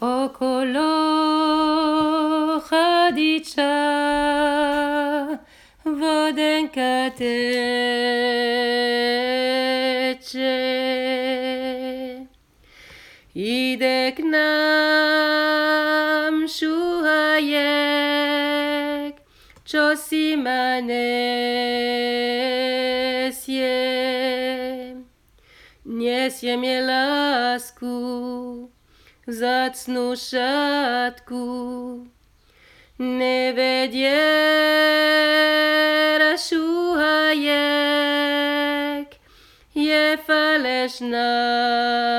okolo chadiča vodenka teče. Ide k nám šuhajek, čo si ma nesie. Nesie mi lásku, zacnú šatku. Nevediera šúhajek je falešná.